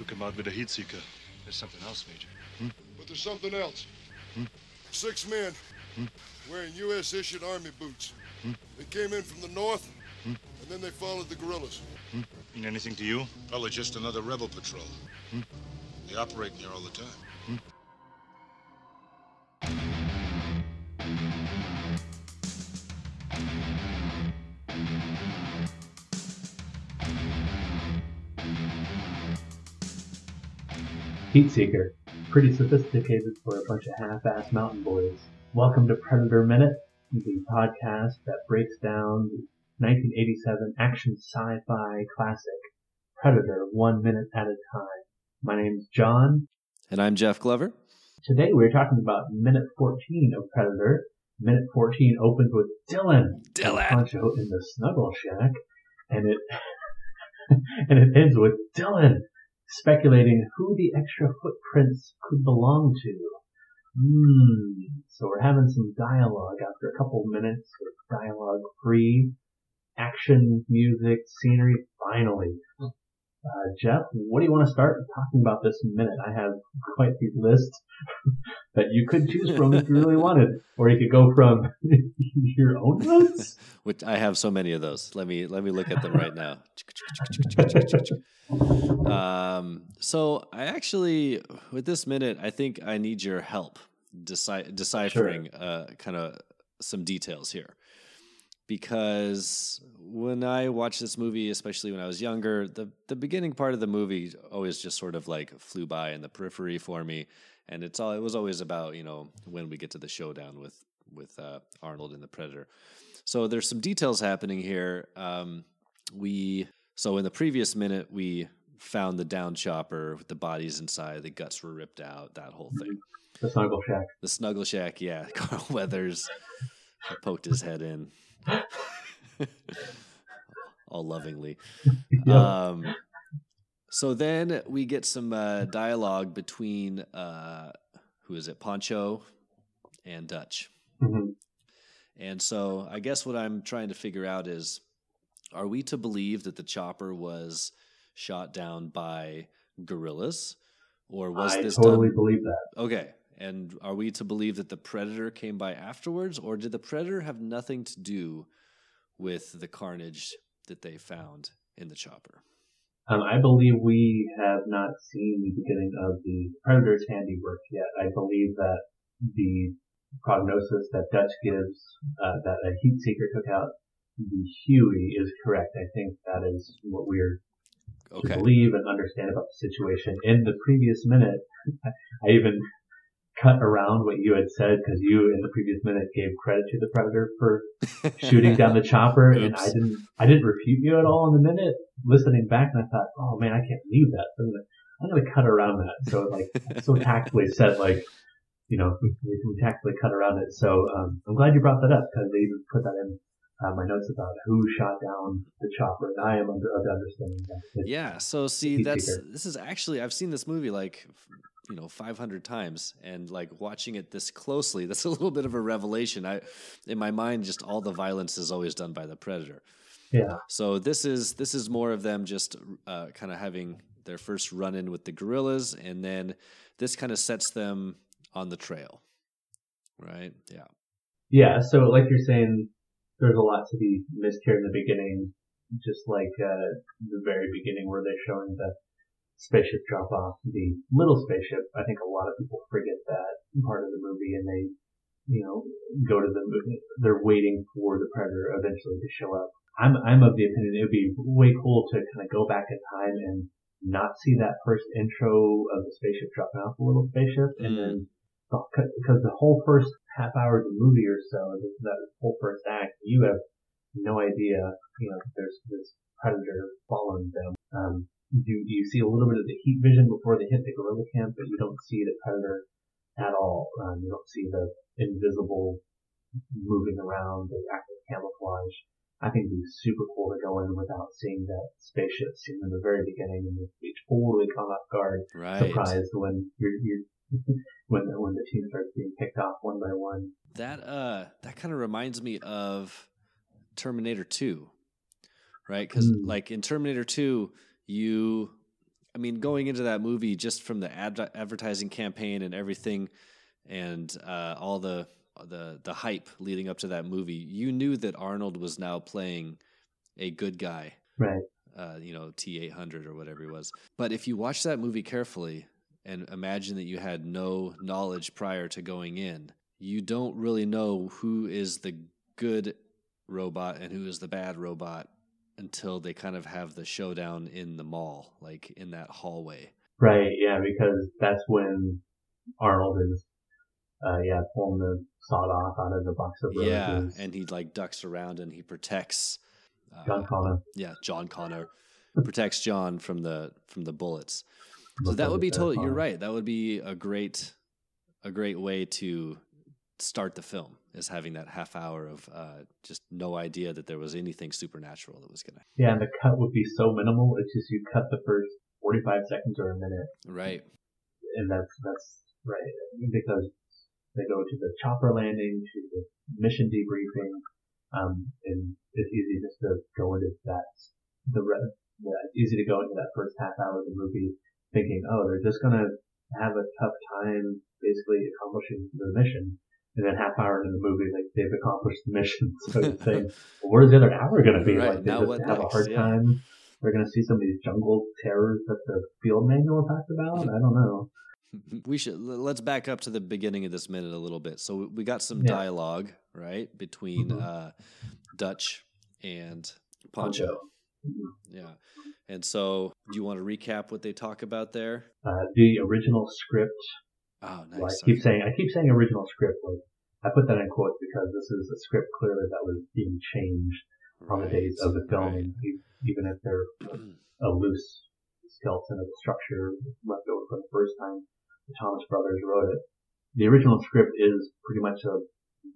Took him out with a heat seeker. There's something else, Major. Hmm? But there's something else. Hmm? Six men hmm? wearing U.S. issued army boots. They came in from the north, and then they followed the guerrillas. Mean anything to you? Probably just another rebel patrol. They operate here all the time. Heat Seeker. Pretty sophisticated for a bunch of half-ass mountain boys. Welcome to Predator Minute, the podcast that breaks down the 1987 action sci-fi classic Predator one minute at a time. My name's John. And I'm Jeff Glover. Today we're talking about minute 14 of Predator. Minute 14 opens with Dillon. Dillon. Poncho in the Snuggle Shack, and it and it ends with Dillon speculating who the extra footprints could belong to. Hmm. So we're having some dialogue after a couple minutes of dialogue free action, music, scenery. Finally, uh, Jeff, what do you want to start talking about this minute? I have quite the list that you could choose from if you really wanted, or you could go from your own notes. Which I have so many of those. Let me let me look at them right now. um, so I actually, with this minute, I think I need your help deci- deciphering uh, kind of some details here. Because when I watched this movie, especially when I was younger, the the beginning part of the movie always just sort of like flew by in the periphery for me, and it's all it was always about you know when we get to the showdown with with uh, Arnold and the Predator. So there's some details happening here. Um, we so in the previous minute we found the down chopper with the bodies inside, the guts were ripped out, that whole thing. The Snuggle Shack. The snuggle shack, yeah. Carl Weathers poked his head in, all lovingly. Yeah. Um, so then we get some uh, dialogue between uh, who is it, Poncho and Dutch. Mhm. And so I guess what I'm trying to figure out is are we to believe that the chopper was shot down by guerrillas? Or was I this totally done? believe that. Okay. And are we to believe that the predator came by afterwards, or did the predator have nothing to do with the carnage that they found in the chopper? Um, I believe we have not seen the beginning of the Predator's handiwork yet. I believe that the prognosis that Dutch gives, uh, that a heat seeker took out the Huey is correct. I think that is what we're to believe and understand about the situation. In the previous minute, I even cut around what you had said because you in the previous minute gave credit to the Predator for shooting down the chopper, and I didn't. I didn't refute you at all in the minute. Listening back, and I thought, oh man, I can't believe that. So I'm gonna, I'm gonna cut around that. So like, so tactfully said, like, you know, we, we tactfully cut around it. So um, I'm glad you brought that up because they even put that in uh, my notes about who shot down the chopper, and I am under the understanding that. it's- Yeah. So see, that's this is actually I've seen this movie like you know 500 times, and like watching it this closely, that's a little bit of a revelation. I in my mind, just all the violence is always done by the predator. Yeah. So this is this is more of them just uh, kind of having their first run in with the guerrillas, and then this kind of sets them on the trail, right? Yeah. Yeah, so like you're saying, there's a lot to be missed here in the beginning, just like uh, the very beginning where they're showing the spaceship drop off, the little spaceship. I think a lot of people forget that part of the movie, and they, you know, go to the movie. They're waiting for the predator eventually to show up. I'm I'm of the opinion it would be way cool to kind of go back in time and not see that first intro of the spaceship dropping off the little spaceship, and Mm. then because the whole first half hour of the movie or so, that whole first act, you have no idea, you know, there's this predator following them. Um, you, you see a little bit of the heat vision before they hit the guerrilla camp, but you don't see the predator at all. Um, you don't see the invisible moving around, the active camouflage. I think it'd be super cool to go in without seeing that spaceship scene in the very beginning and be totally caught off guard Right. surprised when you're, you're when the, when the team starts being picked off one by one. That uh that kind of reminds me of Terminator 2. Right? Cuz Mm. like in Terminator 2, you I mean, going into that movie, just from the ad- advertising campaign and everything, and uh, all the the the hype leading up to that movie, you knew that Arnold was now playing a good guy, Right. uh, you know, T eight hundred or whatever he was. But if you watch that movie carefully and imagine that you had no knowledge prior to going in, you don't really know who is the good robot and who is the bad robot until they kind of have the showdown in the mall, like in that hallway. Right. Yeah, because that's when Arnold is, uh, yeah, pulling the sawed off out of the box of roses. Yeah, and he like ducks around and he protects uh, John Connor. Yeah, John Connor protects John from the from the bullets. So that would be totally. You're right. That would be a great a great way to start the film is having that half hour of uh, just no idea that there was anything supernatural that was gonna. Yeah, and the cut would be so minimal. It's just you cut the first 45 seconds or a minute, Right. and that's that's right because they go to the chopper landing, to the mission debriefing, um, and it's easy just to go into that. The, re- the it's easy to go into that first half hour of the movie thinking, oh, they're just gonna have a tough time basically accomplishing the mission. And then half hour into the movie, like they've accomplished the mission. So you think, well, where's the other hour going to be? Right, Like they just have next? a hard Yeah. time. We're going to see some of these jungle terrors that the field manual talked about. I don't know. We should let's back up to the beginning of this minute a little bit. So we got some Yeah. dialogue right between Mhm. uh, Dutch and Poncho. Mhm. Yeah, and so do you want to recap what they talk about there? Uh, the original script. Oh, well, nice. I keep saying I keep saying original script. Like I put that in quotes because this is a script clearly that was being changed on the days of the filming, e- even if they're a loose skeleton of the structure left over from the first time the Thomas brothers wrote it. The original script is pretty much a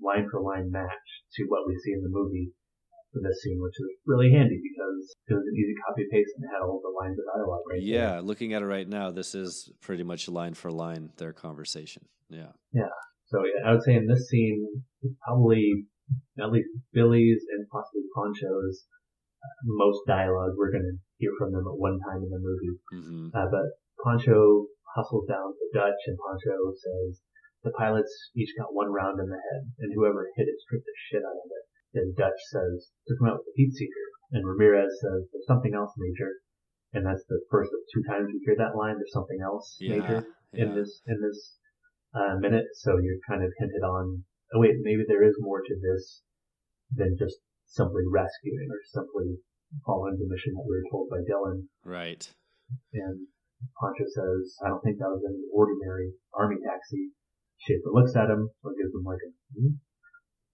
line for line match to what we see in the movie for this scene, which is really handy because it was an easy copy paste and had all the lines of dialogue right yeah, looking at it right now, this is pretty much line for line their conversation. Yeah. Yeah. So yeah, I would say in this scene, probably at least Billy's and possibly Poncho's uh, most dialogue we're going to hear from them at one time in the movie. hmm Uh, but Poncho hustles down to Dutch, and Poncho says the pilots each got one round in the head, and whoever hit it stripped the shit out of it. Then Dutch says, took him out with the heat seeker, and Ramirez says, there's something else, Major. And that's the first of two times we hear that line. There's something else, Yeah. Major, yeah. in this in this uh, minute. So you're kind of hinted on. Oh wait, maybe there is more to this than just simply rescuing or simply following the mission that we were told by Dillon. Right. And Poncho says, I don't think that was any ordinary army taxi. Schaefer looks at him, or gives him like a, hmm?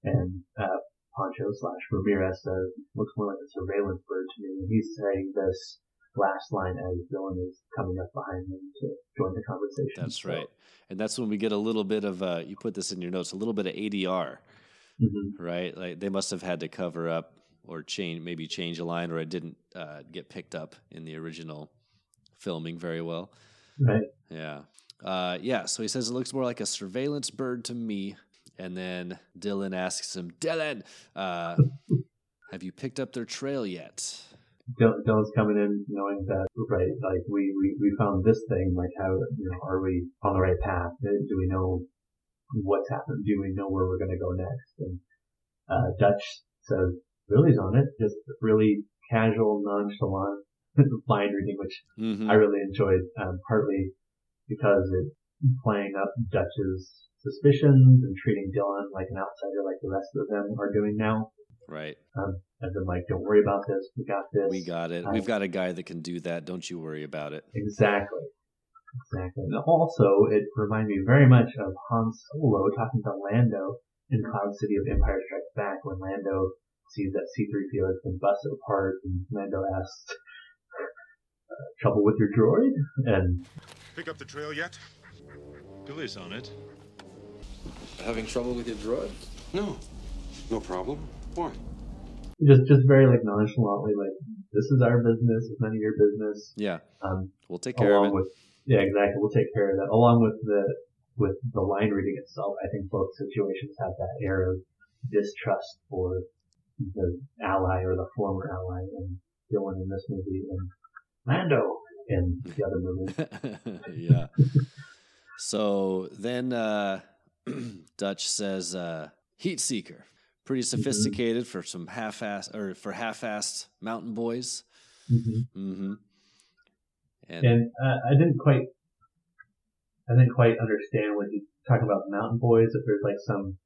and, uh, Poncho slash Ramirez says, looks more like a surveillance bird to me. He's saying this last line as Dillon is coming up behind him to join the conversation. That's So, right. And that's when we get a little bit of uh you put this in your notes, a little bit of ADR, mhm. right? Like they must have had to cover up or change maybe change a line or it didn't uh, get picked up in the original filming very well. Right. Yeah. Uh, yeah. So he says it looks more like a surveillance bird to me. And then Dillon asks him, Dillon, uh, have you picked up their trail yet? Dillon- Dillon's coming in knowing that, right, like we, we, we found this thing, like how, you know, are we on the right path? Do we know what's happened? Do we know where we're going to go next? And, uh, Dutch says, Billy's on it, just really casual, nonchalant line reading, which Mm-hmm. I really enjoyed, um, partly because it playing up Dutch's suspicions and treating Dillon like an outsider like the rest of them are doing now. right. Um, as in like, don't worry about this, we got this. We got it. Uh, We've got a guy that can do that. Don't you worry about it. Exactly. Exactly. And also, it reminded me very much of Han Solo talking to Lando in Cloud City of Empire Strikes Back when Lando sees that C-3PO has been busted apart and Lando asks, uh, trouble with your droid? And Pick up the trail yet? Billy's on it. Having trouble with your droid? No. No problem. Why? just, just very like nonchalantly like, this is our business, it's none of your business. Yeah. Um, We'll take care of it. with, yeah, exactly, we'll take care of that. Along with the, with the line reading itself, I think both situations have that air of distrust for the ally or the former ally and Dillon in this movie and Lando in the other movie. yeah. So then uh, Dutch says uh, heat seeker, pretty sophisticated for some half-ass or for half-assed mountain boys. hmm Mm-hmm. And, And uh, I didn't quite, I didn't quite understand when he's talking about mountain boys. If there's like some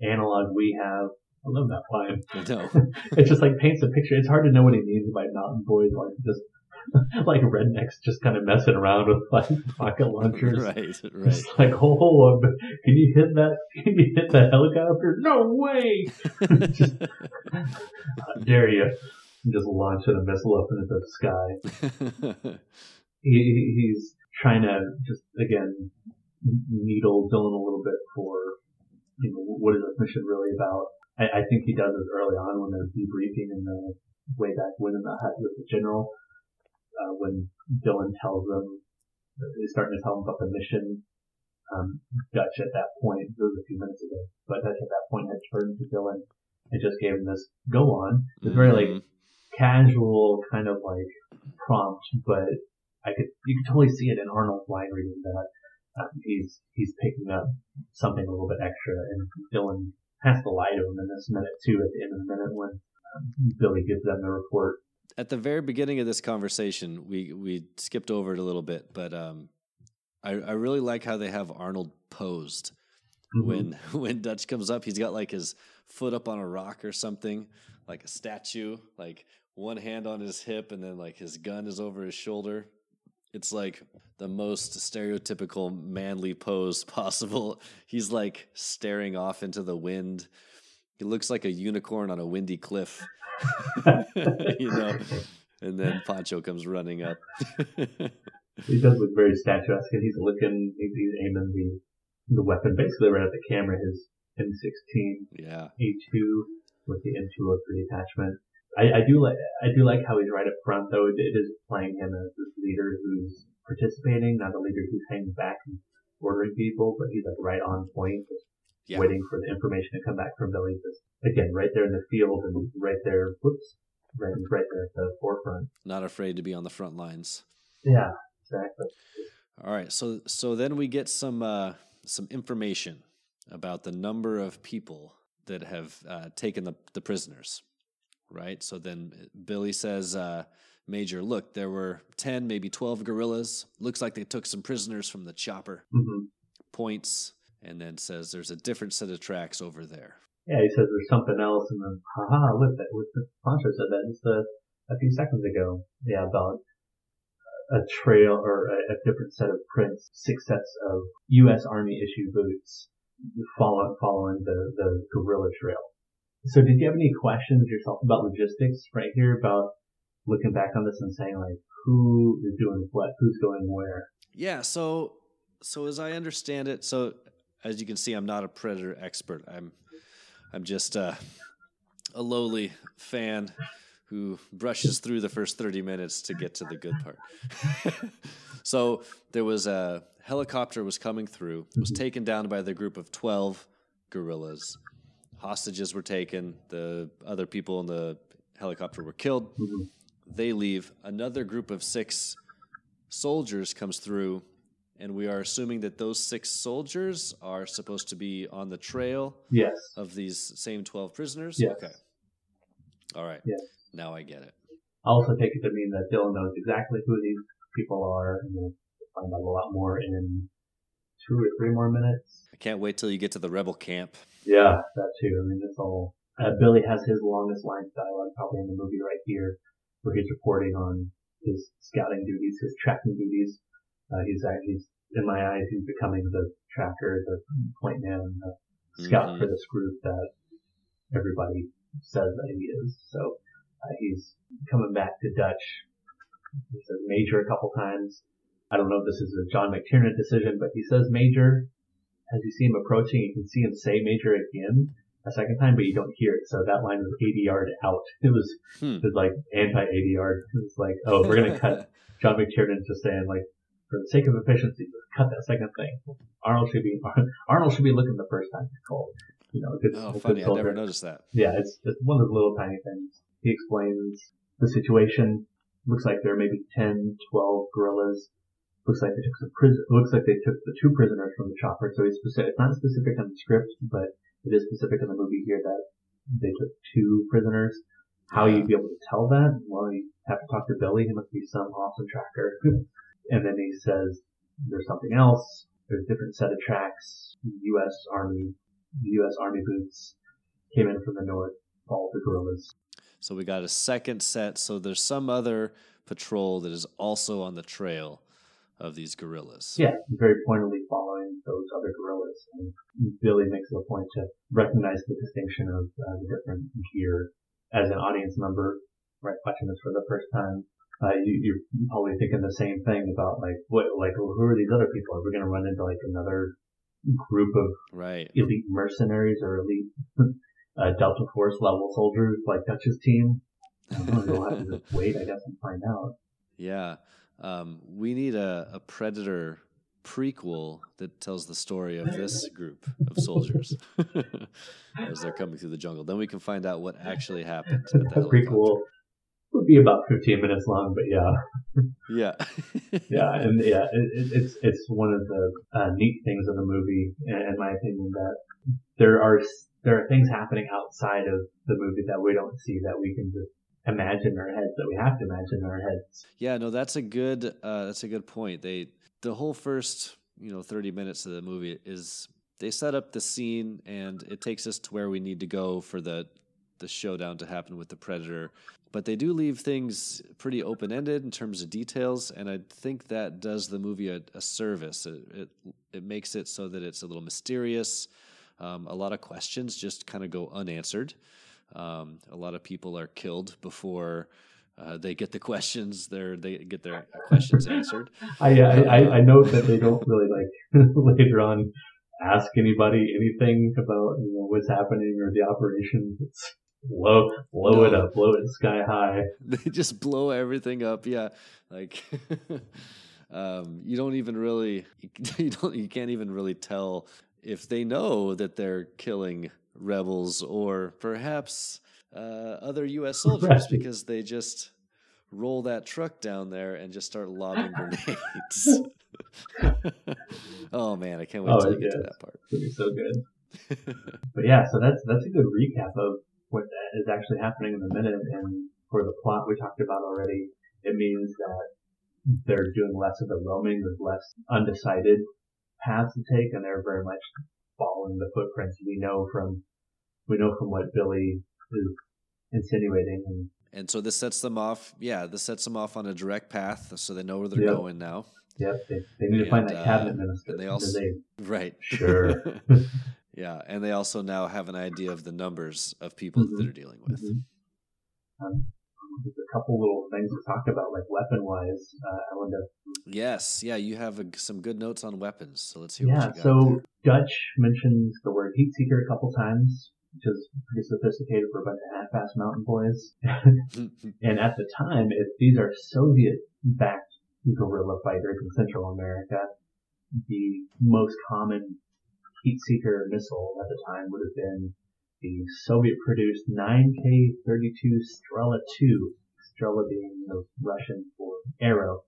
analog we have, I love that line. no, It just like paints a picture. It's hard to know what he means by mountain boys, like just like rednecks just kind of messing around with like pocket launchers. right, right. It's like, oh, um, can you hit that? Can you hit that helicopter? No way! just, how dare you? Just launching a missile up into the sky. He, he- he's trying to just again needle Dillon a little bit for you know what is this mission really about. I, I think he does this early on when they're debriefing in the way back when in the hut with the general. Uh, when Dillon tells them he's starting to tell him about the mission. Um, Dutch at that point, it was a few minutes ago, but Dutch at that point had turned to Dillon and just gave him this go on. It's very like Mhm. casual kind of like prompt, but I could you could totally see it in Arnold's line reading that um, he's he's picking up something a little bit extra, and Dillon has to lie to him in this minute too. At the end of the minute, when um, Billy gives them the report, at the very beginning of this conversation, we we skipped over it a little bit, but um, I I really like how they have Arnold posed Mm-hmm. when when Dutch comes up. He's got like his foot up on a rock or something, like a statue, like one hand on his hip, and then like his gun is over his shoulder. It's like the most stereotypical manly pose possible. He's like staring off into the wind. He looks like a unicorn on a windy cliff. you know. And then Poncho comes running up. he does look very statuesque, and he's looking, he's, he's aiming the the weapon basically right at the camera, his M16 yeah. A2 with the M203 attachment. I, I do like I do like how he's right up front though. It, it is playing him as this leader who's participating, not a leader who's hanging back and ordering people, but he's like right on point, just Yeah. waiting for the information to come back from Billy. Just again, right there in the field and right there, whoops, right, right there at the forefront. Not afraid to be on the front lines. Yeah, exactly. All right, so so then we get some uh, some information about the number of people that have uh, taken the the prisoners, right? So then Billy says, uh, "Major, look, there were ten, maybe twelve guerrillas. Looks like they took some prisoners from the chopper." hmm Points and then says, "There's a different set of tracks over there." Yeah, he says there's something else, and then haha, look, that with the Poncho said that just a, a few seconds ago. Yeah, about a trail or a, a different set of prints, six sets of U.S. Army issue boots, following following the the guerrilla trail. So, did you have any questions yourself about logistics right here? About looking back on this and saying like, who is doing what, who's going where? Yeah, so so as I understand it, so as you can see, I'm not a predator expert. I'm I'm just uh, a lowly fan who brushes through the first 30 minutes to get to the good part. so there was a helicopter was coming through, was taken down by the group of 12 guerrillas. Hostages were taken, the other people in the helicopter were killed. Mhm. They leave. Another group of 6 soldiers comes through and we are assuming that those six soldiers are supposed to be on the trail Yes. of these same 12 prisoners? Yes. Okay. All right. Yes. Now I get it. I also take it to mean that Dillon knows exactly who these people are, and we'll find out a lot more in two or three more minutes. I can't wait till you get to the rebel camp. Yeah, that too. I mean, it's all. Uh, Billy has his longest line of dialogue probably in the movie right here, where he's reporting on his scouting duties, his tracking duties. Uh, he's actually, in my eyes, he's becoming the tracker, the point man, the scout Mhm. for this group that everybody says that he is. So uh, he's coming back to Dutch. He says Major a couple times. I don't know if this is a John McTiernan decision, but he says Major. As you see him approaching, you can see him say Major again a second time, but you don't hear it. So that line was ADR'd out. It was, Hmm. it was like anti ADR'd. It was like, oh, we're gonna cut John McTiernan just saying like, for the sake of efficiency, just cut that second thing. Arnold should be Arnold should be looking the first time he's called. You know, a good, Oh, funny. I never noticed that. Yeah, it's just one of those little tiny things. He explains the situation. looks like there are maybe 10, 12 guerrillas. Looks like they took some prison. Looks like they took the two prisoners from the chopper. So it's specific. It's not specific in the script, but it is specific in the movie here that they took two prisoners. How Yeah. you'd be able to tell that? Well, you have to talk to Billy. He must be some awesome tracker. and then he says there's something else. There's a different set of tracks. U.S. Army, U.S. Army boots came in from the north. All the guerrillas. So we got a second set. So there's some other patrol that is also on the trail of these guerrillas. Yeah, very pointedly following those other guerrillas. And Billy makes it a point to recognize the distinction of uh, the different gear. As an audience member, right, watching this for the first time, uh, you, you're probably thinking the same thing about like what, like who are these other people? Are we going to run into like another group of Right. elite mercenaries or elite uh, Delta Force level soldiers like Dutch's team? I don't know, you'll have to just wait, I guess, and find out. Yeah. Um, we need a, a Predator prequel that tells the story of this group of soldiers as they're coming through the jungle. Then we can find out what actually happened. At the prequel. Would be about 15 minutes long, but yeah. Yeah. yeah, and yeah, it, it, it's it's one of the uh, neat things of the movie, in in my opinion, that there are there are things happening outside of the movie that we don't see that we can just imagine in our heads that we have to imagine in our heads. Yeah, no, that's a good uh, that's a good point. They the whole first you know thirty minutes of the movie is they set up the scene and it takes us to where we need to go for the the showdown to happen with the predator. But they do leave things pretty open ended in terms of details, and I think that does the movie a, a service. It, it it makes it so that it's a little mysterious. Um, a lot of questions just kind of go unanswered. Um, a lot of people are killed before uh, they get the questions. Their they get their questions answered. I I, I, note that they don't really like later on ask anybody anything about you know what's happening or the operation. It's blow blow it up, blow it sky high. they just blow everything up. Yeah, like um, you don't even really you don't you can't even really tell if they know that they're killing rebels or perhaps uh, other U.S. soldiers Right. because they just roll that truck down there and just start lobbing grenades. oh man, I can't wait Oh, you get to yeah. that part. It's gonna be so good. But yeah, so that's that's a good recap of what is actually happening in the minute. And for the plot we talked about already, it means that they're doing less of the roaming, there's less undecided paths to take, and they're very much following the footprints we know from we know from what Billy is insinuating. And And so this sets them off. Yeah, this sets them off on a direct path, so they know where they're Yep. going now. yep, they, they need to find that uh, cabinet minister. and they also- they- Right. Sure. yeah, and they also now have an idea of the numbers of people that Mhm. they're dealing with. Mhm. Um, there's a couple little things to talk about, like weapon wise. Uh, Yes, yeah, you have a, some good notes on weapons, so let's hear what Yeah, you got. so Dutch mentions the word heat seeker a couple times, which is pretty sophisticated for a bunch of half-assed mountain boys. and at the time, if these are Soviet-backed guerrilla fighters in Central America, the most common heat seeker missile at the time would have been the Soviet-produced 9K-32 Strela 2. Strela being the Russian for arrow.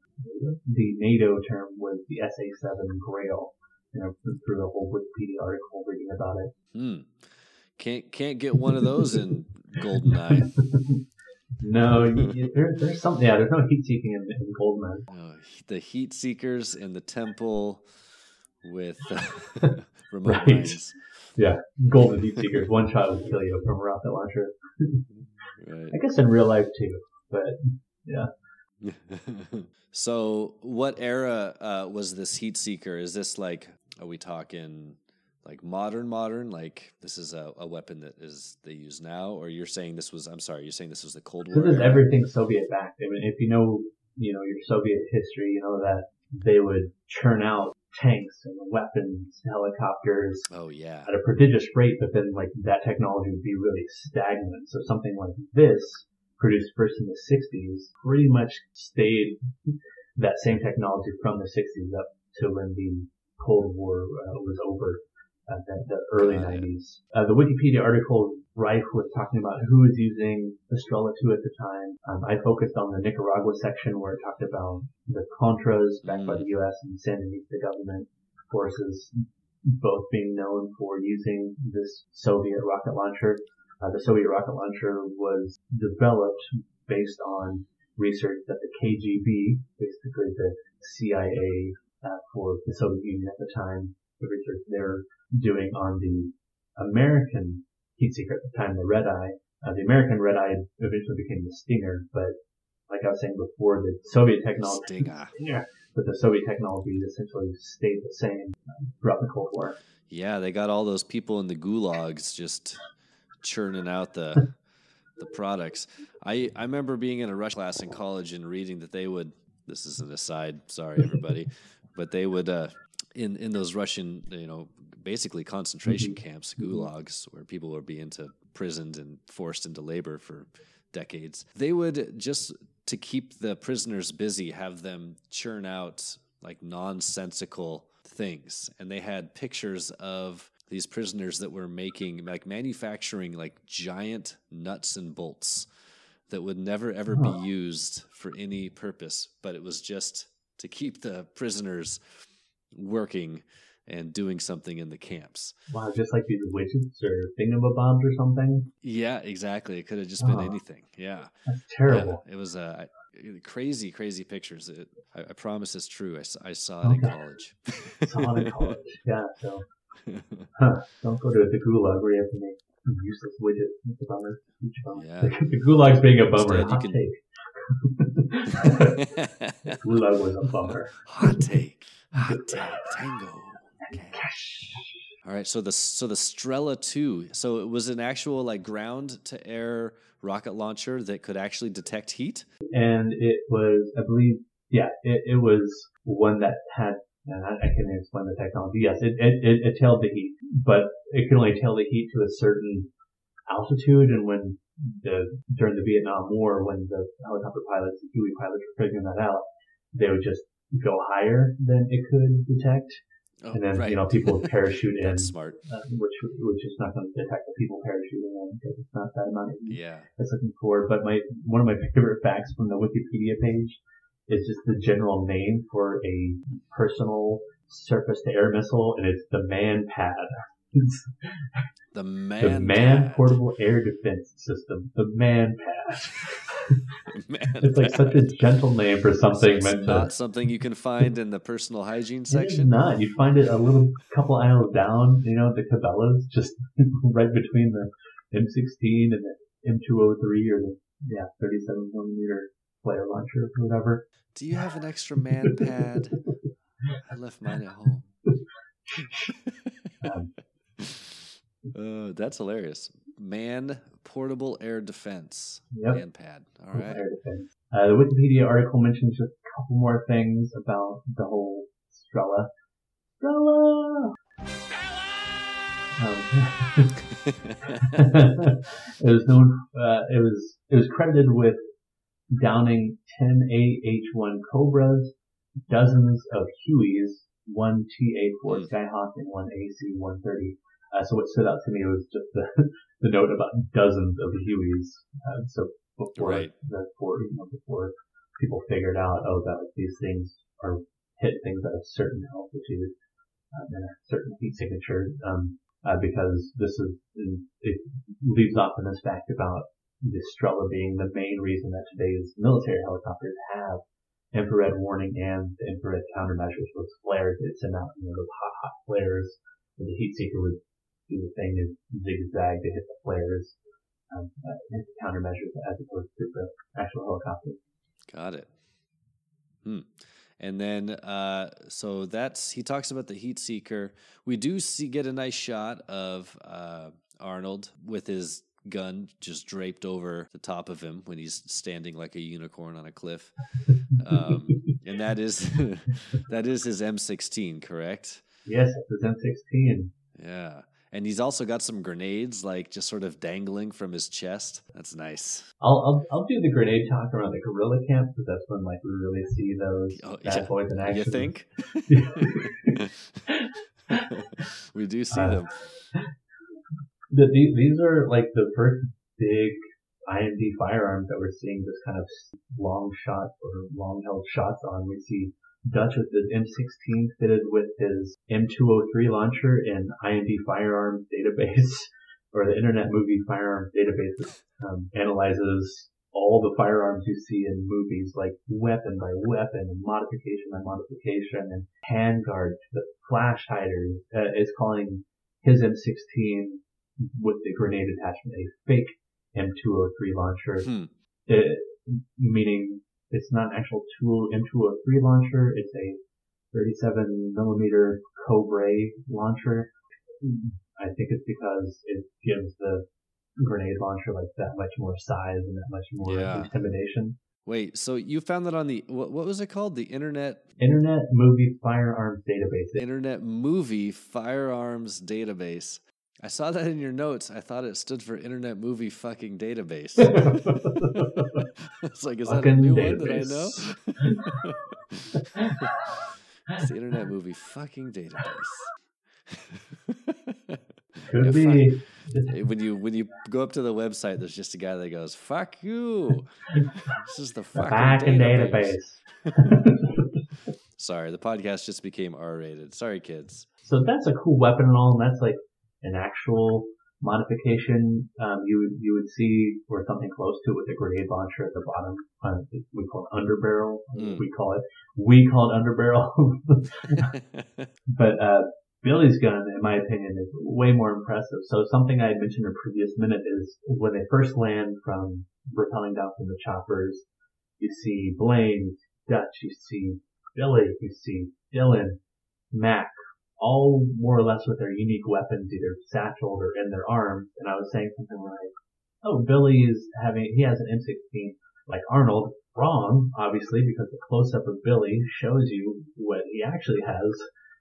The NATO term was the SA-7 Grail. You know, through the whole Wikipedia article reading about it. hmm. Can't can't get one of those in Goldeneye. no, there, there's something. Yeah, there's no heat seeking in, in Goldeneye. Uh, the Heat Seekers in the temple with uh, remote Right. mines. Yeah, golden heat seekers. One shot would kill you from a rocket launcher. Right. I guess in real life too, but yeah. so, what era uh, was this heat seeker? Is this like, are we talking like modern, modern? Like this is a, a weapon that is they use now, or you're saying this was? I'm sorry, you're saying this was the Cold War. this is everything Soviet backed. I mean, if you know, you know your Soviet history, you know that they would churn out tanks and weapons, helicopters, Oh yeah, at a prodigious rate, but then like that technology would be really stagnant. So something like this, produced first in the 60s, pretty much stayed that same technology from the 60s up to when the Cold War uh, was over. Uh, the, the early it. 90s. Uh, the Wikipedia article rife with talking about who was using Strela 2 at the time. Um, I focused on the Nicaragua section where it talked about the Contras backed by the U.S. and Sandinista government forces both being known for using this Soviet rocket launcher. Uh, the Soviet rocket launcher was developed based on research that the KGB, basically the CIA uh, for the Soviet Union at the time, the research they're doing on the American heat seeker at the time, the Red Eye. Uh, the American Red Eye eventually became the Stinger, but like I was saying before, the Soviet technology, Stinger. yeah, but the Soviet technology essentially stayed the same uh, throughout the Cold War. Yeah, they got all those people in the gulags just churning out the the products. I I remember being in a Russian class in college and reading that they would. This is an aside. Sorry, everybody, but they would uh, in in those Russian, you know, basically concentration mm-hmm. camps, mm-hmm. gulags, where people were being to prisoned and forced into labor for decades. They would just to keep the prisoners busy, have them churn out like nonsensical things. And they had pictures of these prisoners that were making, like manufacturing, like giant nuts and bolts that would never ever be used for any purpose, but it was just to keep the prisoners working and doing something in the camps. Wow, just like these widgets or thingamabombs or something. Yeah, exactly. It could have just been Oh. anything. Yeah. That's terrible. Yeah, it was uh, crazy, crazy pictures. It, I, I promise it's true. I saw it in college. Saw it in college. Yeah, so huh, don't go to the gulag where you have to make useless widgets. It's a bummer. Bummer. Yeah. The, gulag's being a bummer. Instead, Hot can- take. Gulag was a bummer. hot take, Ah, hot take, tango. All right, so the so the Strela two, so it was an actual like ground to air rocket launcher that could actually detect heat. And it was, I believe, yeah, it, it was one that had, and I, I can't explain the technology. Yes, it, it, it, it tailed the heat, but it could only tail the heat to a certain altitude. And when the, during the Vietnam War, when the helicopter pilots, the Huey pilots were figuring that out, they would just go higher than it could detect. Oh, And then, right. you know, people parachute in, smart. uh, which, which is not going to detect the people parachuting in because it's not that amount of Yeah. that's looking for. But my one of my favorite facts from the Wikipedia page is just the general name for a personal surface to air missile, and it's the Man Pad. The man. the Man pad. Portable Air Defense System. The Man Pad. Man It's like such a gentle name for something it's meant not to. something you can find in the personal hygiene section. not. You find it a little couple aisles down. You know the Cabela's, just right between the M16 and the M203 or the yeah 37 millimeter flare launcher or whatever. Do you have an extra man pad? I left mine at home. Um, Uh, that's hilarious. Man portable air defense. Yep. Man pad. All right. Air defense. Uh, the Wikipedia article mentions just a couple more things about the whole Strela. Strela! Um, it was known, uh, it was, it was credited with downing 10 AH-1 Cobras, dozens of Hueys, one TA-4 Mm. Skyhawk, and one AC-130. Uh, so what stood out to me was just the, the note about dozens of Hueys. Uh, so before Right. before, you know, before people figured out, oh, that these things are hit things at a certain altitude um, and a certain heat signature, um, uh, because this is it leaves off in this fact about the Strela being the main reason that today's military helicopters have infrared warning and infrared countermeasures. with flares that send out, you know, those hot, hot flares, where the heat seeker would do the thing is zigzag to hit the flares, um, uh, countermeasures as opposed to the actual helicopter. Got it. Hmm. And then, uh, so that's he talks about the heat seeker. We do see get a nice shot of uh, Arnold with his gun just draped over the top of him when he's standing like a unicorn on a cliff. Um, and that is that is his M16, correct? Yes, it's an M16. Yeah. And he's also got some grenades, like just sort of dangling from his chest. That's nice. I'll, I'll I'll do the grenade talk around the guerrilla camp because that's when like we really see those Oh, bad yeah. boys in action. You think? we do see Uh, them. The, the, these are like the first big IMD firearms that we're seeing this kind of long shot or long held shots on. We see Dutch with his M16 fitted with his M203 launcher and IMD firearms database or the Internet Movie Firearms database um, analyzes all the firearms you see in movies, like weapon by weapon and modification by modification and handguard to the flash hiders. Uh, is calling his M16 with the grenade attachment a fake M203 launcher, Hmm. it, meaning it's not an actual two, M203 launcher, it's a 37 millimeter Cobra launcher. I think it's because it gives the grenade launcher like that much more size and that much more Yeah. intimidation. Wait, so you found that on the what, what was it called? The Internet Internet Movie Firearms Database. Internet Movie Firearms Database. I saw that in your notes. I thought it stood for Internet Movie Fucking Database. it's like, is that a Fucking new one that I know? database. it's the Internet Movie Fucking Database. Could Yeah, be. Eh, when you when you go up to the website, there's just a guy that goes, "Fuck you." This is the fucking Fucking database. database. Sorry, the podcast just became R-rated. Sorry, kids. So that's a cool weapon and all, and that's like an actual modification um, you would you would see or something close to it with a grenade launcher at the bottom. Uh, we call it underbarrel. Mm. We call it we call it underbarrel. but uh, Billy's gun, in my opinion, is way more impressive. So something I had mentioned in a previous minute is when they first land from rappelling down from the choppers, you see Blain, Dutch, you see Billy, you see Dillon, Mac, all more or less with their unique weapons, either satcheled or in their arms. And I was saying something like, "Oh, Billy is having he has an M16 like Arnold." Wrong, obviously, because the close up of Billy shows you what he actually has,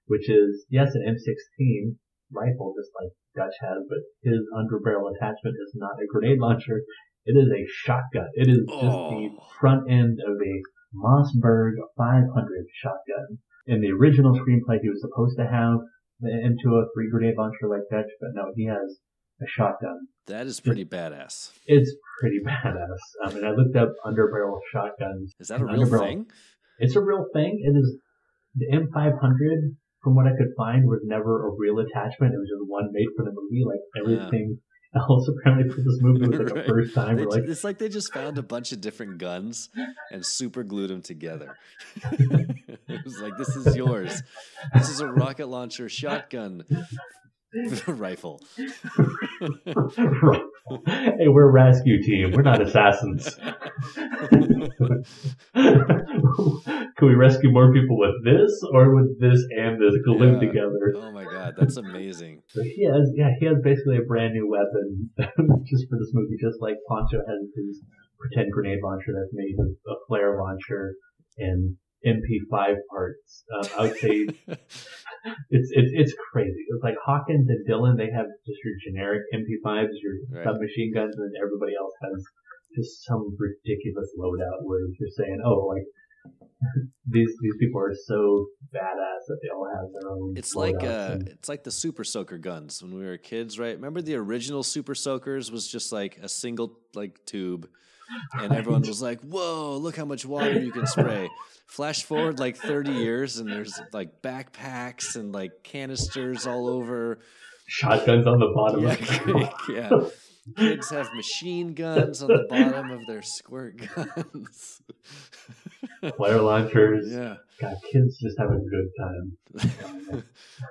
which is yes, an M16 rifle, just like Dutch has, but his underbarrel attachment is not a grenade launcher. It is a shotgun. It is just the Oh. front end of a Mossberg 500 shotgun. In the original screenplay, he was supposed to have the M203 grenade launcher like Dutch, but no, he has a shotgun. That is pretty badass. It's pretty badass. I mean, I looked up underbarrel shotguns. Is that a real thing? It's a real thing. It is the M500. From what I could find, was never a real attachment. It was just one made for the movie. Like everything else, apparently for this movie was like Right. first time. They like, it's like they just found a bunch of different guns and super glued them together. it was like, this is yours. This is a rocket launcher shotgun rifle. hey, we're a rescue team. We're not assassins. Can we rescue more people with this or with this and this glued Yeah. together? Oh my god, that's amazing. So he has, yeah, he has basically a brand new weapon just for this movie, just like Poncho has his pretend grenade launcher that's made with a flare launcher and MP5 parts. Um, I would say it's it's it's crazy. It's like Hawkins and Dillon, they have just your generic MP5s, your Right. submachine guns, and everybody else has just some ridiculous loadout where you're saying, oh, like these these people are so badass that they all have their own. It's like uh, and- it's like the Super Soaker guns when we were kids, right? Remember the original Super Soakers was just like a single like tube, and everyone was like, "Whoa, look how much water you can spray." Flash forward like thirty years, and there's like backpacks and like canisters all over. shotguns on the bottom. Yeah, yeah. Kids have machine guns on the bottom of their squirt guns. Flare launchers. yeah, God, kids just have a good time.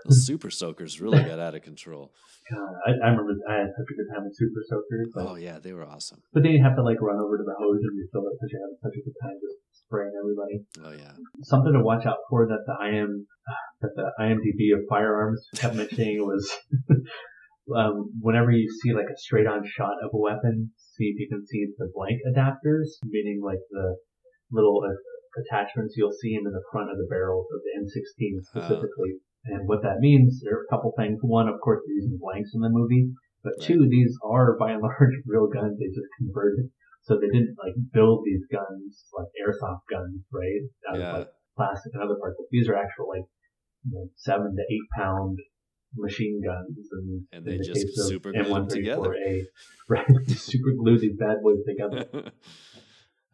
those Super Soakers really got out of control. God, I, I remember I had such a good time with Super Soakers. But, Oh yeah, they were awesome. but then you have to like run over to the hose and refill it because you're having such a good time just spraying everybody. Oh yeah. Something to watch out for that the IM that the IMDb of firearms kept mentioning was um, whenever you see like a straight on shot of a weapon, see if you can see the blank adapters, meaning like the little uh, attachments you'll see them in the front of the barrels of the M16 specifically. and what that means, there are a couple things. One, of course, they're using blanks in the movie, but Right. two, these are by and large real guns. They just converted. So they didn't like build these guns like airsoft guns, right? Out Yeah. of like plastic and other parts. But these are actual like you know, seven to eight pound machine guns, and, And they the just super glue them together. M134A, right? super glue these bad boys together.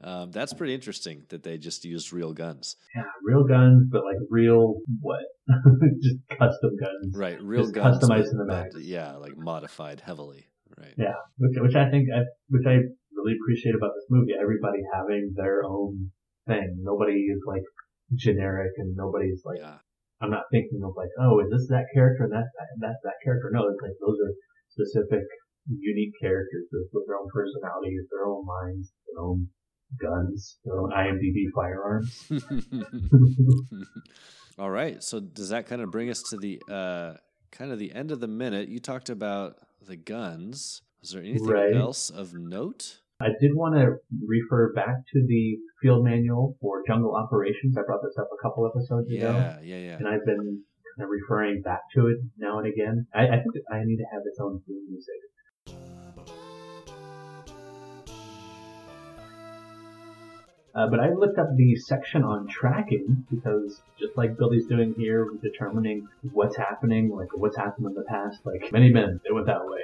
um, that's pretty interesting that they just used real guns. Yeah, real guns, but like real what? just custom guns. Right, real Just guns. customized in the back. yeah, like modified heavily. Right. Yeah, which, which I think, I, which I really appreciate about this movie. Everybody having their own thing. Nobody is like generic, and nobody's like. Yeah. I'm not thinking of like, oh, is this that character and that's that, that's that character. No, it's like those are specific, unique characters with, with their own personalities, their own minds, their own guns, their own IMDb firearms. All right. So does that kind of bring us to the uh, kind of the end of the minute? You talked about the guns. Is there anything Right. else of note? I did want to refer back to the field manual for jungle operations. I brought this up a couple episodes ago. Yeah, yeah, yeah. and I've been kind of referring back to it now and again. I, I think I need to have its own theme music. Uh, but I looked up the section on tracking because just like Billy's doing here, determining what's happening, like what's happened in the past, like many men, it went that way.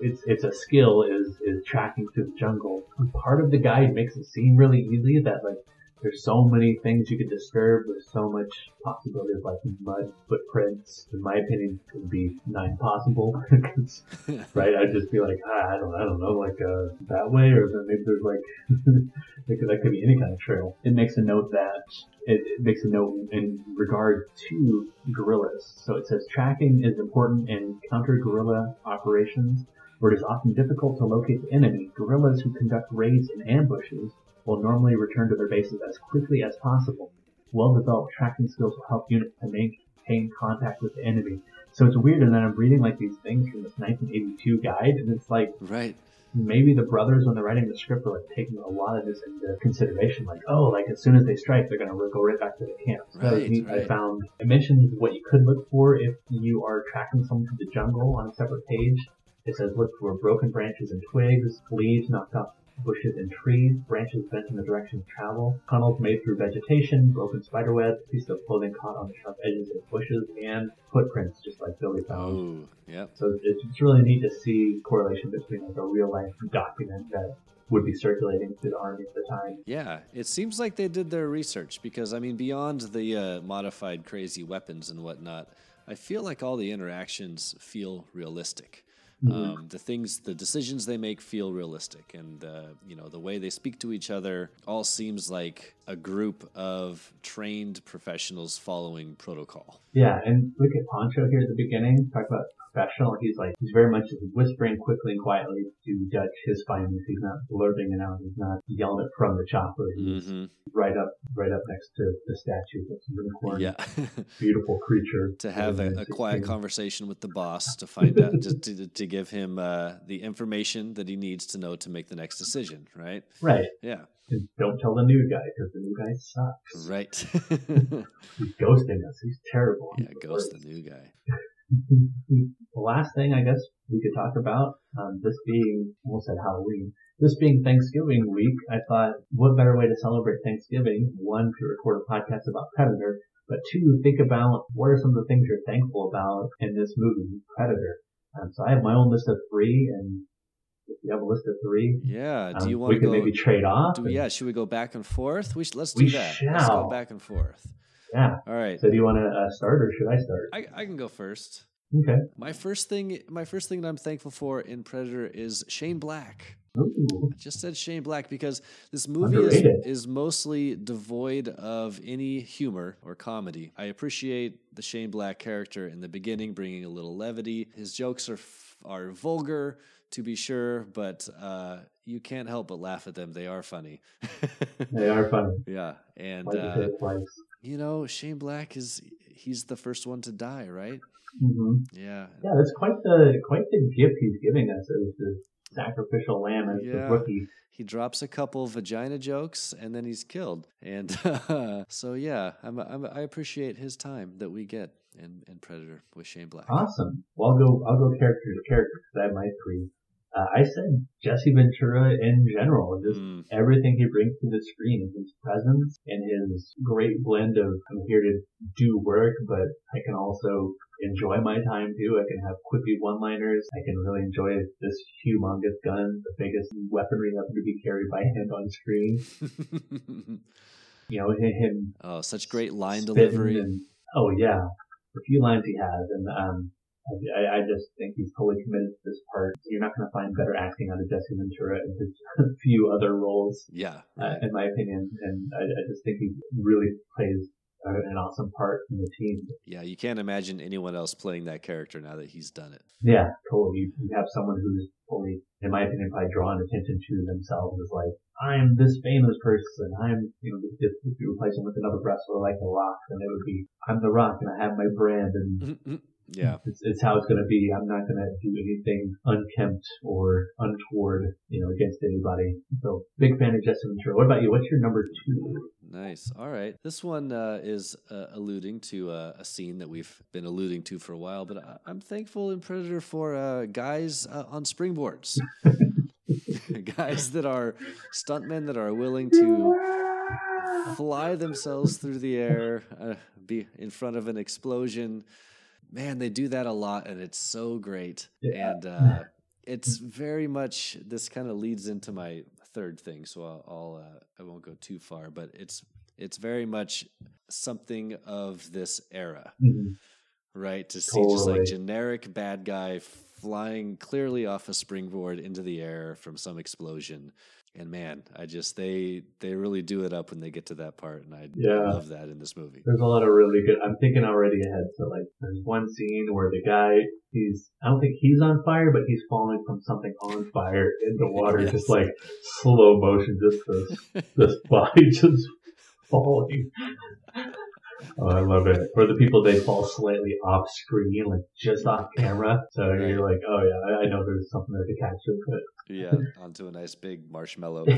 It's it's a skill is is tracking through the jungle. And part of the guide makes it seem really easy that like there's so many things you could disturb. There's so much possibility of like mud footprints. In my opinion, it would be not impossible. 'Cause, right? I'd just be like, ah, I don't, I don't know, like uh, that way, or then maybe there's like, like that could be any kind of trail. It makes a note that it, it makes a note in regard to guerrillas. So it says tracking is important in counter-guerrilla operations, where it is often difficult to locate the enemy. Guerrillas who conduct raids and ambushes will normally return to their bases as quickly as possible. Well-developed tracking skills will help units to maintain contact with the enemy. So it's weird, and then I'm reading like these things from this 1982 guide, and it's like right. maybe the brothers when they're writing the script are like taking a lot of this into consideration. Like, oh, like as soon as they strike, they're gonna go right back to the camp. So that was Right. I found it mentions what you could look for if you are tracking someone to the jungle on a separate page. It says look for broken branches and twigs, leaves knocked off bushes and trees, branches bent in the direction of travel, tunnels made through vegetation, broken spider webs, pieces of clothing caught on the sharp edges of bushes, and footprints, just like Billy found. Oh, yep. So it's, it's really neat to see correlation between like a real life document that would be circulating through the army at the time. Yeah, it seems like they did their research because I mean, beyond the uh, modified crazy weapons and whatnot, I feel like all the interactions feel realistic. Um, the things, the decisions they make feel realistic, and uh, you know the way they speak to each other all seems like a group of trained professionals following protocol. Yeah, and look at Poncho here at the beginning. Talk about professional. He's like he's very much whispering quickly and quietly to judge his findings. He's not blurting it out. He's not yelling it from the chopper. He's hmm right up, right up next to the statue. That's a unicorn. Yeah, Beautiful creature. to have a, a quiet conversation with the boss to find out, just to, to give him uh, the information that he needs to know to make the next decision. Right? Right. Yeah. And don't tell the new guy because the new guy sucks. Right. He's ghosting us. He's terrible. yeah, Ghost, the new guy. The last thing I guess we could talk about, um, this being almost said Halloween, this being Thanksgiving week, I thought what better way to celebrate Thanksgiving? One, to record a podcast about Predator, but two, think about what are some of the things you're thankful about in this movie, Predator. Um, so I have my own list of three, and if you have a list of three, Yeah. Do um, you want we to can go? maybe trade off. do, and- yeah. Should we go back and forth? We sh- let's We do that. Let's go back and forth. Yeah. All right. So do you want to uh, start or should I start? I, I can go first. Okay. My first thing, my first thing that I'm thankful for in Predator is Shane Black. Ooh. I just said Shane Black because this movie is, is mostly devoid of any humor or comedy. I appreciate the Shane Black character in the beginning, bringing a little levity. His jokes are are vulgar, to be sure, but uh, you can't help but laugh at them. They are funny. They are funny. yeah, and uh. You know, Shane Black is he's the first one to die, right? hmm Yeah, Yeah, that's quite the quite the gift he's giving us as the sacrificial lamb as the rookie. he drops a couple vagina jokes and then he's killed. And so yeah, I'm, I'm, I appreciate his time that we get in, in Predator with Shane Black. Awesome. Well, I'll go. I'll go character to character because I have my three. Uh, I said Jesse Ventura in general, just Mm, everything he brings to the screen, his presence and his great blend of I'm here to do work, but I can also enjoy my time too. I can have quippy one-liners. I can really enjoy this humongous gun, the biggest weaponry ever to be carried by hand on screen. You know, him. oh, such great line delivery. And, oh yeah, the few lines he has, and um, I, I just think he's totally committed to this part. You're not going to find better acting out of Jesse Ventura in his few other roles, yeah, uh, in my opinion. And I, I just think he really plays uh, an awesome part in the team. yeah. You can't imagine anyone else playing that character now that he's done it. Yeah, totally. You, you have someone who's totally, in my opinion, probably drawing attention to themselves as like, I'm this famous person. I'm, you know, if, if you replace him with another wrestler like The Rock, then it would be, I'm The Rock and I have my brand and yeah, it's, it's how it's going to be. I'm not going to do anything unkempt or untoward, you know, against anybody. So big fan of Jesse Ventura. What about you? What's your number two? nice. All right, this one uh, is uh, alluding to uh, a scene that we've been alluding to for a while, but I- I'm thankful in Predator for uh, guys uh, on springboards, guys that are stuntmen that are willing to fly themselves through the air, uh, be in front of an explosion. Man, they do that a lot, and it's so great. Yeah. And uh, it's very much this kind of leads into my third thing, so I'll, I'll uh, I won't go too far, but it's it's very much something of this era, Mhm. right? To see just like generic bad guy flying clearly off a springboard into the air from some explosion. And man, I just they they really do it up when they get to that part, and I Yeah. love that in this movie. There's a lot of really good. I'm thinking already ahead. So like, there's one scene where the guy, he's, I don't think he's on fire, but he's falling from something on fire into water, Yes. just like slow motion, just this, this body just falling. Oh, I love it. For the people they fall slightly off screen, like just off camera. So Right. you're like, oh yeah, I, I know there's something there to catch it. But yeah, onto a nice big marshmallow.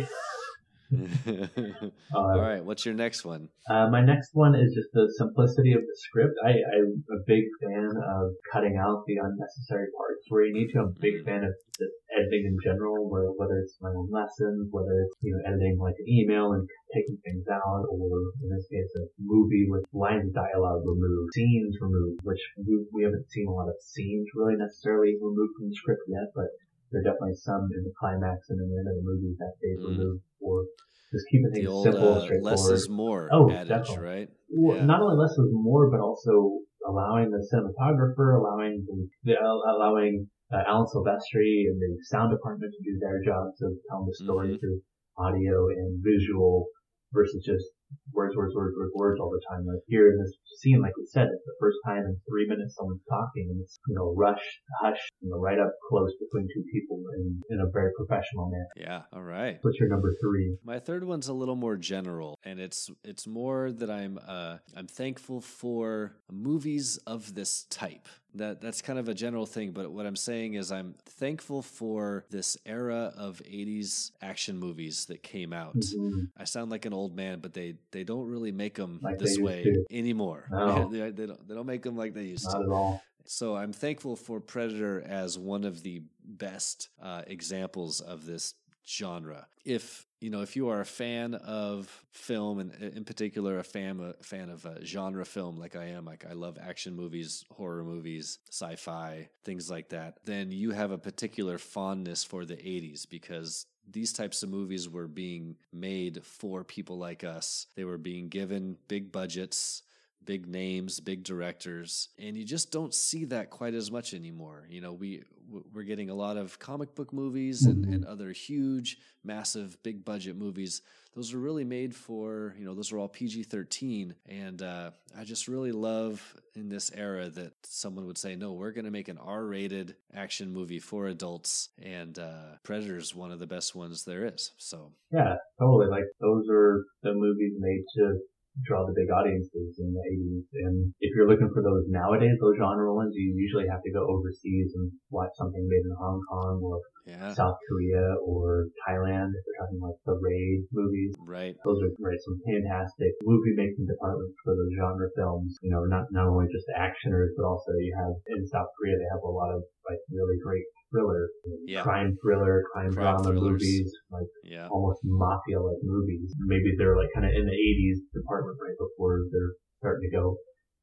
uh, All right, what's your next one? Uh, my next one is just the simplicity of the script. I, I'm a big fan of cutting out the unnecessary parts where you need to. I'm a big fan of just editing in general, where whether it's my own lessons, whether it's you know editing like an email and taking things out, or in this case a movie with lines of dialogue removed, scenes removed, which we, we haven't seen a lot of scenes really necessarily removed from the script yet, but there are definitely some in the climax and in the end of the movie that they've Mm. removed for just keeping things old simple, uh, straightforward. less is more Oh, adage, definitely. right? Well, Yeah. not only less is more, but also allowing the cinematographer, allowing the, the allowing uh, Alan Silvestri and the sound department to do their jobs of telling the story Mhm. through audio and visual versus just words, words, words, words, words all the time. Like here in this scene, like we said, it's the first time in three minutes someone's talking and it's, you know, rush, hush, you know, right up close between two people in, in a very professional manner. Yeah. All right. What's your number three? My third one's a little more general, and it's it's more that I'm uh, I'm thankful for movies of this type. That that's kind of a general thing, but what I'm saying is I'm thankful for this era of '80s action movies that came out. Mhm. I sound like an old man, but they they don't really make them Like this way to. anymore. No. they, they don't they don't make them like they used Not to. at all. So I'm thankful for Predator as one of the best uh, examples of this genre. If you know, if you are a fan of film, and in particular a fan a fan of genre film, like I am, like I love action movies, horror movies, sci-fi, things like that, then you have a particular fondness for the '80s because these types of movies were being made for people like us. They were being given big budgets big names, big directors, and you just don't see that quite as much anymore. You know, we we're getting a lot of comic book movies and, and other huge, massive, big budget movies. Those are really made for you know those are all PG thirteen, and uh, I just really love in this era that someone would say, no, we're going to make an R rated action movie for adults, and uh, Predator's one of the best ones there is. So Yeah, totally. Like those are the movies made to draw the big audiences in the 80s. And if you're looking for those nowadays, those genre ones, you usually have to go overseas and watch something made in Hong Kong or yeah, South Korea or Thailand. If you're talking like the Raid movies. right. Those are right, some fantastic movie making departments for those genre films. You know, not not only just actioners, but also you have in South Korea they have a lot of like really great thriller, Yeah. crime thriller, crime, Crime drama thrillers. movies, like Yeah. almost mafia like movies. Maybe they're like kind of in the 80s department right before they're starting to go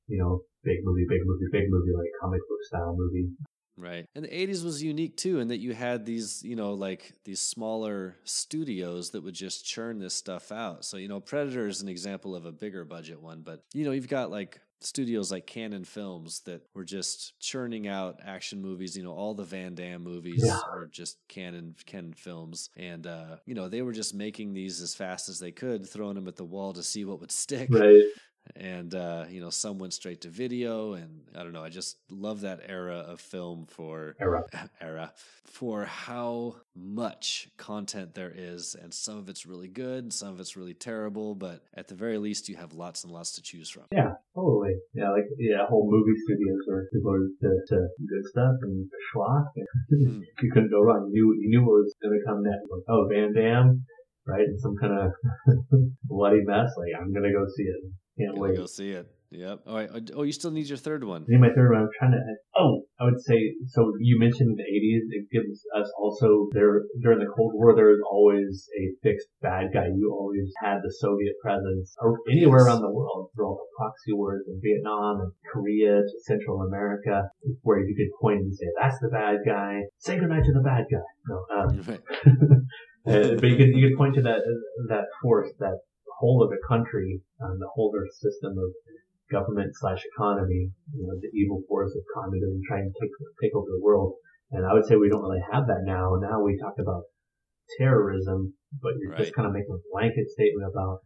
you know, big movie, big movie, big movie, like comic book style movie. Right. And the 80s was unique too in that you had these, you know, like these smaller studios that would just churn this stuff out. So, you know, Predator is an example of a bigger budget one, but, you know, you've got like studios like Cannon Films that were just churning out action movies. You know, all the Van Damme movies Yeah. are just Cannon Cannon Films, and uh, you know they were just making these as fast as they could, throwing them at the wall to see what would stick. Right. And uh, you know, some went straight to video, and I don't know. I just love that era of film for Era. era for how much content there is, and some of it's really good, some of it's really terrible. But at the very least, you have lots and lots to choose from. Yeah, totally. Yeah, like yeah, whole movie studios were devoted to, to good stuff and schlock. And Mm. you couldn't go wrong. You knew you knew what was going to come next. Like, oh, Van Damme, right? And some kind of bloody mess. Like I'm gonna go see it. Can't Gonna wait. go see it. Yep. All right. Oh, you still need your third one. I think my third one, I'm trying to, oh, I would say, so you mentioned the 80s, it gives us also, there, during the Cold War, there was always a fixed bad guy. You always had the Soviet presence or anywhere Yes. around the world through all the proxy wars in Vietnam and Korea to Central America, where you could point and say, that's the bad guy. Say goodnight to the bad guy. No, um, Right. but you could you could point to that that force, that whole of the country, um, the whole of their system of government slash economy, you know, the evil force of communism trying to take take over the world. And I would say we don't really have that now. Now we talk about terrorism, but you're Right. just kind of making a blanket statement about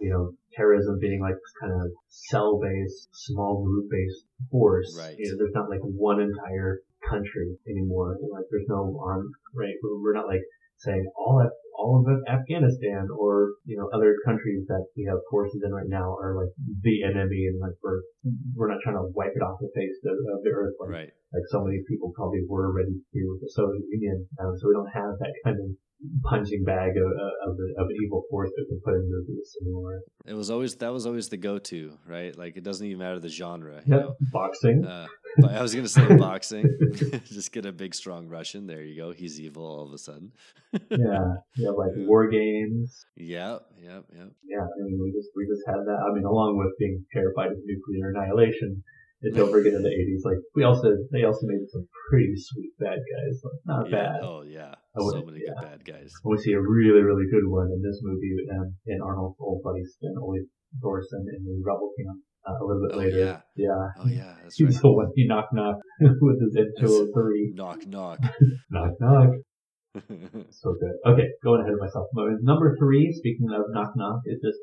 you know terrorism being like kind of cell based, small group based force. Right. You know, there's not like one entire country anymore. Like there's no armed right. We're, not like saying all all of Afghanistan or you know other countries that we have forces in right now are like the enemy and like we're we're not trying to wipe it off the face of, of the earth like, Right. like so many people probably were ready to do with the Soviet Union. Um, so we don't have that kind of punching bag of of, of evil force that we can put in movies anymore. It was always that was always the go-to, right? Like it doesn't even matter the genre. You Yep, know? boxing. Uh, but I was gonna say boxing. Just get a big, strong Russian. There you go. He's evil all of a sudden. yeah, yeah, like war games. Yep. Yep. Yep. Yeah, I mean, we just we just had that. I mean, along with being terrified of nuclear annihilation, and don't forget in the '80s, like we also they also made some pretty sweet bad guys. Like, not Yeah. bad. Oh yeah. I So many yeah. good bad guys. We see a really really good one in this movie, um, in Arnold's old buddy Sven Ole Thorsen in the Rebel Camp uh, a little bit Oh, later. yeah. yeah. Oh yeah. That's He's right. the one he knock knock with his M203. Knock knock. Knock knock. So good. Okay, going ahead of myself. Number three, speaking of knock knock, is just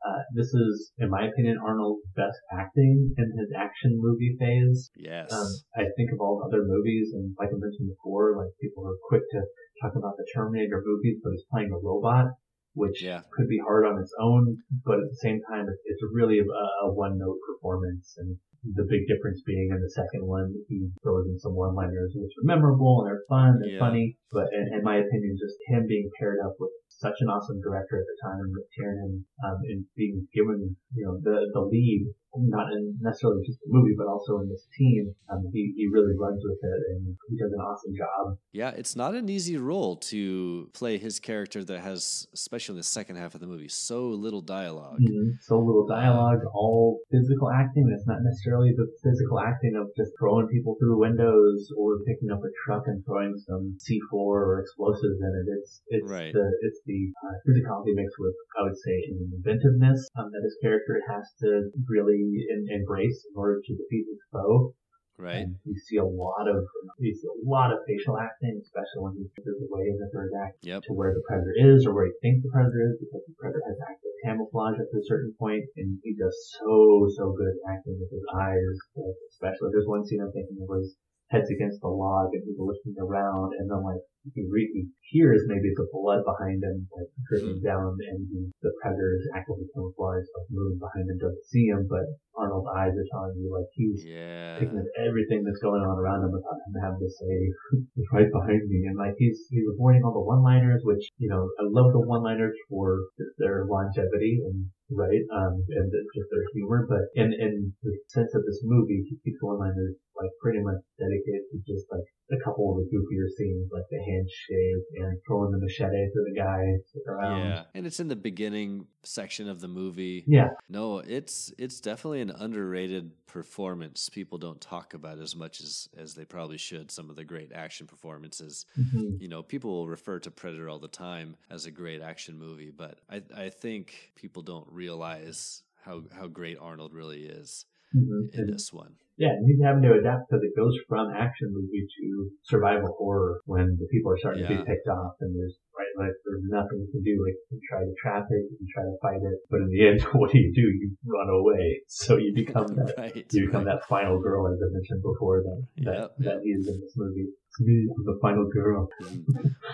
uh, this is, in my opinion, Arnold's best acting in his action movie phase. yes. Um, I think of all the other movies, and like I mentioned before, like people are quick to talk about the Terminator movies, but he's playing a robot, which Yeah. could be hard on its own, but at the same time, it's, really a, a one-note performance. And the big difference being in the second one, he throws in some one-liners which are memorable and are fun and Yeah. funny. But in, in my opinion, just him being paired up with such an awesome director at the time, McTiernan, um, and being given, you know, the, the lead, not in necessarily just the movie, but also in this team, um, he, he really runs with it and he does an awesome job. Yeah, it's not an easy role to play his character that has, especially in the second half of the movie, so little dialogue. Mhm. So little dialogue, all physical acting. It's not necessarily the physical acting of just throwing people through windows or picking up a truck and throwing some C4 or explosives in it. It's it's Right. the it's the uh, physicality mixed with I would say an inventiveness um, that his character has to really en- embrace in order to defeat his foe. Right. And you see a lot of you see a lot of facial acting, especially when he goes away in the third act Yep. to where the predator is or where he thinks the predator is because the predator has active camouflage up to a certain point and he does so so good acting with his eyes like, especially there's one scene I'm thinking his head's against the log and he's looking around and then like you can read he hears maybe the blood behind him like dripping down and he, the predator is actively camouflaged like moving behind him doesn't see him but Arnold's eyes are telling you like he's Yeah. picking up everything that's going on around him without him having to say it's right behind me and like he's he's avoiding all the one liners which you know I love the one liners for their longevity and right um and the- just their humor but in in the sense of this movie he keeps one liners like pretty much dedicated to just like a couple of the goofier scenes, like the handshake and throwing the machete to the guy around. Yeah, and it's in the beginning section of the movie. Yeah. No, it's it's definitely an underrated performance. People don't talk about as much as as they probably should. Some of the great action performances. Mhm. You know, people will refer to Predator all the time as a great action movie, but I I think people don't realize how how great Arnold really is Mhm. in this one. Yeah, and he's having to adapt because it goes from action movie to survival horror when the people are starting to Yeah. be picked off and there's right like there's nothing to do. Like you try to trap it, you try to fight it, but in the end, what do you do? You run away. So you become that right. you become right. that final girl, as I mentioned before, that that, Yep, that is in this movie. Me, the final girl.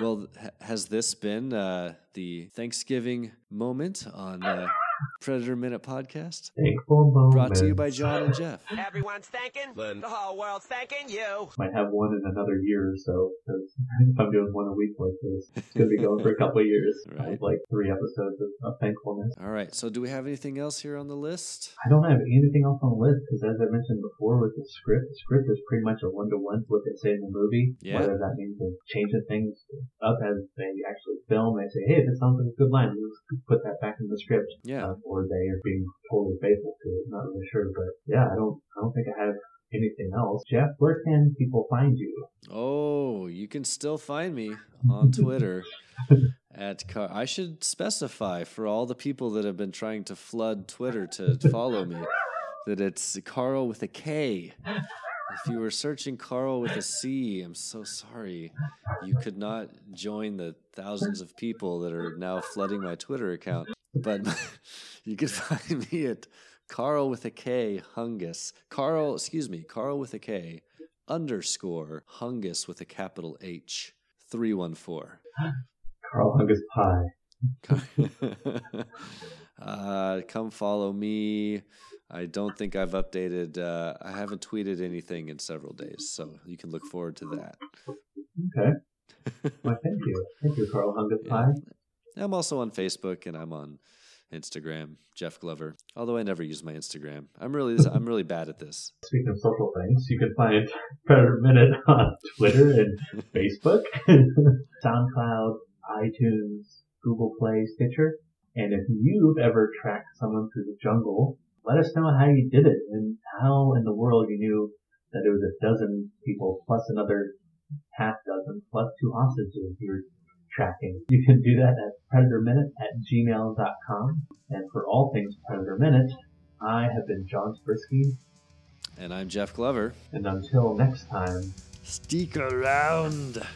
Well, ha- has this been uh, the Thanksgiving moment on uh, Predator Minute podcast? Thankful moment. Brought to you by John and Jeff. Everyone's thanking. The whole world's thanking you. Might have one in another year or so because I'm doing one a week like this, it's gonna be going for a couple of years. I Right. like three episodes of, of thankfulness. All right. So, do we have anything else here on the list? I don't have anything else on the list because, as I mentioned before, with the script, the script is pretty much a one to one to what they say in the movie. Yeah. Whether that means they're changing things up as they actually film, they say, "Hey, this sounds like a good line. Let's put that back in the script." Yeah. Um, or they are being totally faithful to it. Not really sure, but yeah, I don't, I don't think I have anything else. Jeff, where can people find you? Oh, you can still find me on Twitter at Car. I should specify for all the people that have been trying to flood Twitter to follow me that it's Karl with a K. If you were searching Carl with a C, I'm so sorry. You could not join the thousands of people that are now flooding my Twitter account. But you can find me at Karl with a K Hungus. Karl, excuse me, Karl with a K underscore Hungus with a capital H. 314. Karl Hungus Pie. uh, come follow me. I don't think I've updated. Uh, I haven't tweeted anything in several days, so you can look forward to that. Okay. Well, thank you. Thank you, Karl Hungus Yeah. I'm also on Facebook and I'm on Instagram, Jeff Glover. Although I never use my Instagram. I'm really I'm really bad at this. Speaking of social things, you can find Predator Minute on Twitter and Facebook, SoundCloud, iTunes, Google Play, Stitcher. And if you've ever tracked someone through the jungle, let us know how you did it and how in the world you knew that it was a dozen people plus another half dozen plus two hostages you're tracking. You can do that at predatorminute at gmail.com. And for all things Predator Minute, I have been John Sprisky, And I'm Jeff Glover. and until next time, Stick around.